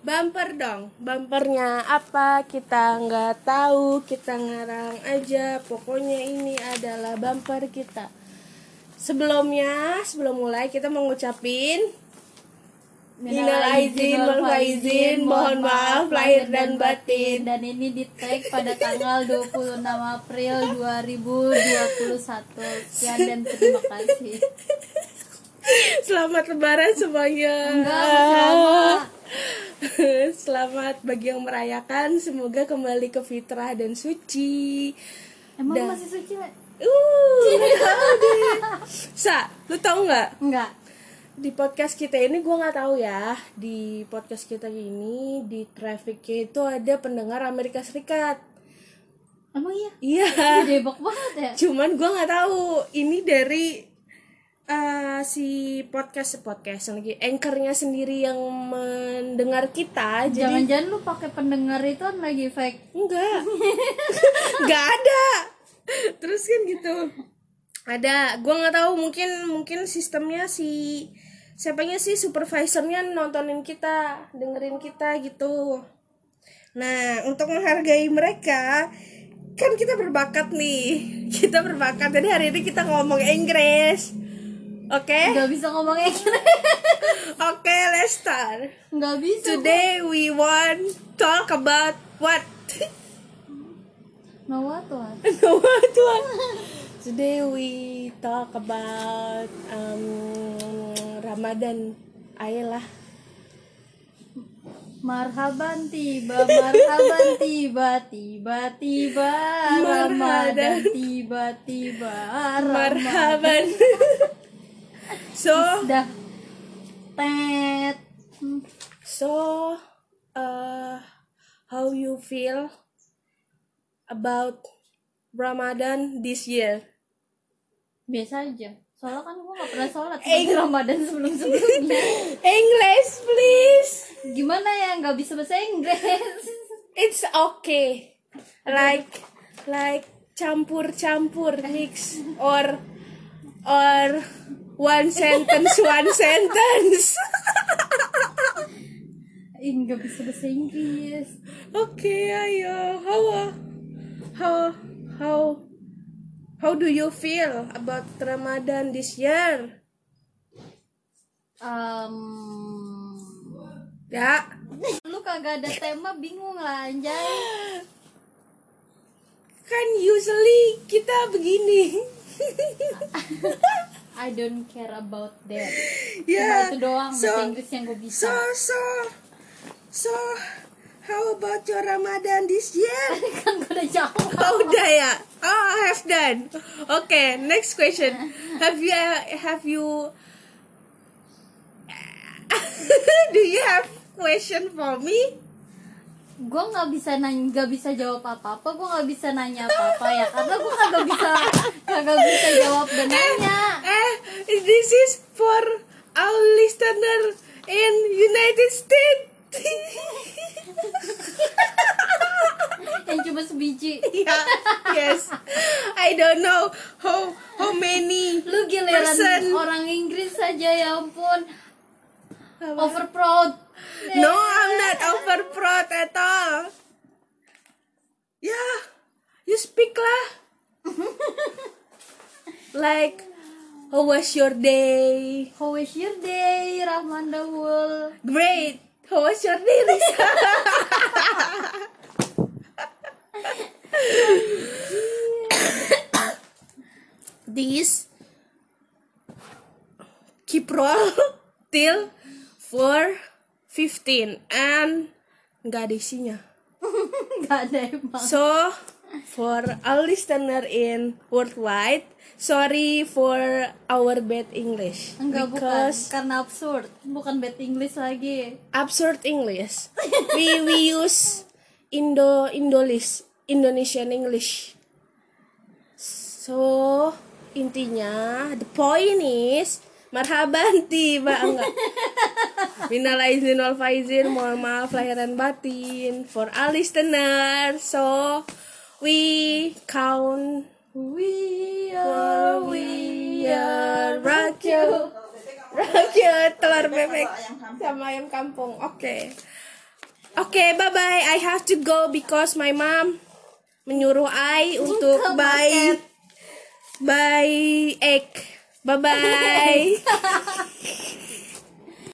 Bumper dong, bumpernya apa kita nggak tahu, kita ngarang aja. Pokoknya ini adalah bumper kita. Sebelumnya, sebelum mulai kita mau ngucapin Minal aizin wal faizin, mohon maaf lahir dan batin. Dan ini di tag pada tanggal 26 April 2021. Sekian dan terima kasih. Selamat lebaran semuanya. Enggak. Selamat bagi yang merayakan, semoga kembali ke fitrah dan suci. Emang Dan- masih suci, Le? Uh. Sa, lu tau nggak Enggak. di podcast kita ini gue nggak tahu ya di podcast kita ini di trafficnya itu ada pendengar Amerika Serikat. Emang iya? Iya. Debak banget ya? Cuman gue nggak tahu ini dari eh, si podcast podcast lagi anchornya sendiri yang mendengar kita. Jadi Jangan-jangan lu pakai pendengar itu kan lagi fake. enggak, nggak ada. Terus kan gitu. Ada, gue nggak tahu mungkin mungkin sistemnya si siapanya sih supervisornya nontonin kita, dengerin kita gitu. Nah, untuk menghargai mereka, kan kita berbakat nih. Kita berbakat. Jadi hari ini kita ngomong Inggris. Oke? Enggak bisa ngomong Inggris. Oke, let's start. Enggak bisa. Today we want talk about what? No what what? what what? Today we talk about um, Ramadan. Ayolah. Marhaban tiba, marhaban tiba, tiba tiba, Ramadan tiba tiba, Ramadan. Marhaban. So, Dah. Tet. So uh, how you feel about Ramadan this year? Biasa aja. Soalnya kan gue gak pernah sholat seperti Ramadan sebelum-sebelumnya. English, please. Gimana ya nggak bisa bahasa Inggris? It's okay. Like like campur-campur mix or or one sentence one sentence. Nggak bisa bahasa Inggris. okay, ayo. How uh, how how how do you feel about Ramadan this year? Um, Ya. lu kagak ada tema bingung lah anjay. Kan usually kita begini. I don't care about that. Cuma ya. itu doang so- bahasa Inggris yang gue bisa. So so so how about your Ramadan this year? kan gue udah jawab. Oh, udah ya. Oh, I have done. Okay, next question. Have you have you Do you have question for me? Gue nggak bisa nanya nggak bisa jawab apa apa gue nggak bisa nanya apa apa ya karena gue kagak bisa kagak bisa jawab dan nanya Eh, this is for our listener in United States. yang cuma sebiji yeah, yes. I don't know how how many lu giliran Person. orang Inggris saja ya ampun over proud No, I'm not over proud at all. Yeah, you speak lah. Like, how was your day? how was your day Rahman Dawul Great. How was your day, Risa? This keep roll till 4.15 and nggak ada isinya. nggak ada emang So, for our listener in worldwide, sorry for our bad English. enggak bukan because karena absurd bukan bad English lagi absurd English. we we use Indo Indolis Indonesian English. So, intinya the point is marhaban tiba enggak. Minal aizin wal faizin, mohon maaf lahir dan batin for our listener. So, we count we are we are rock you telur bebek sama ayam kampung. Oke. Oke, bye bye. I have to go because my mom menyuruh I untuk buy buy egg. Bye bye.